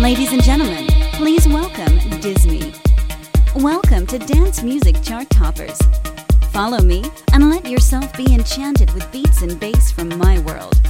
Ladies and gentlemen, please welcome DisME. Welcome to Dance Music Chart Toppers. Follow me and let yourself be enchanted with beats and bass from my world.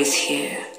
Always here.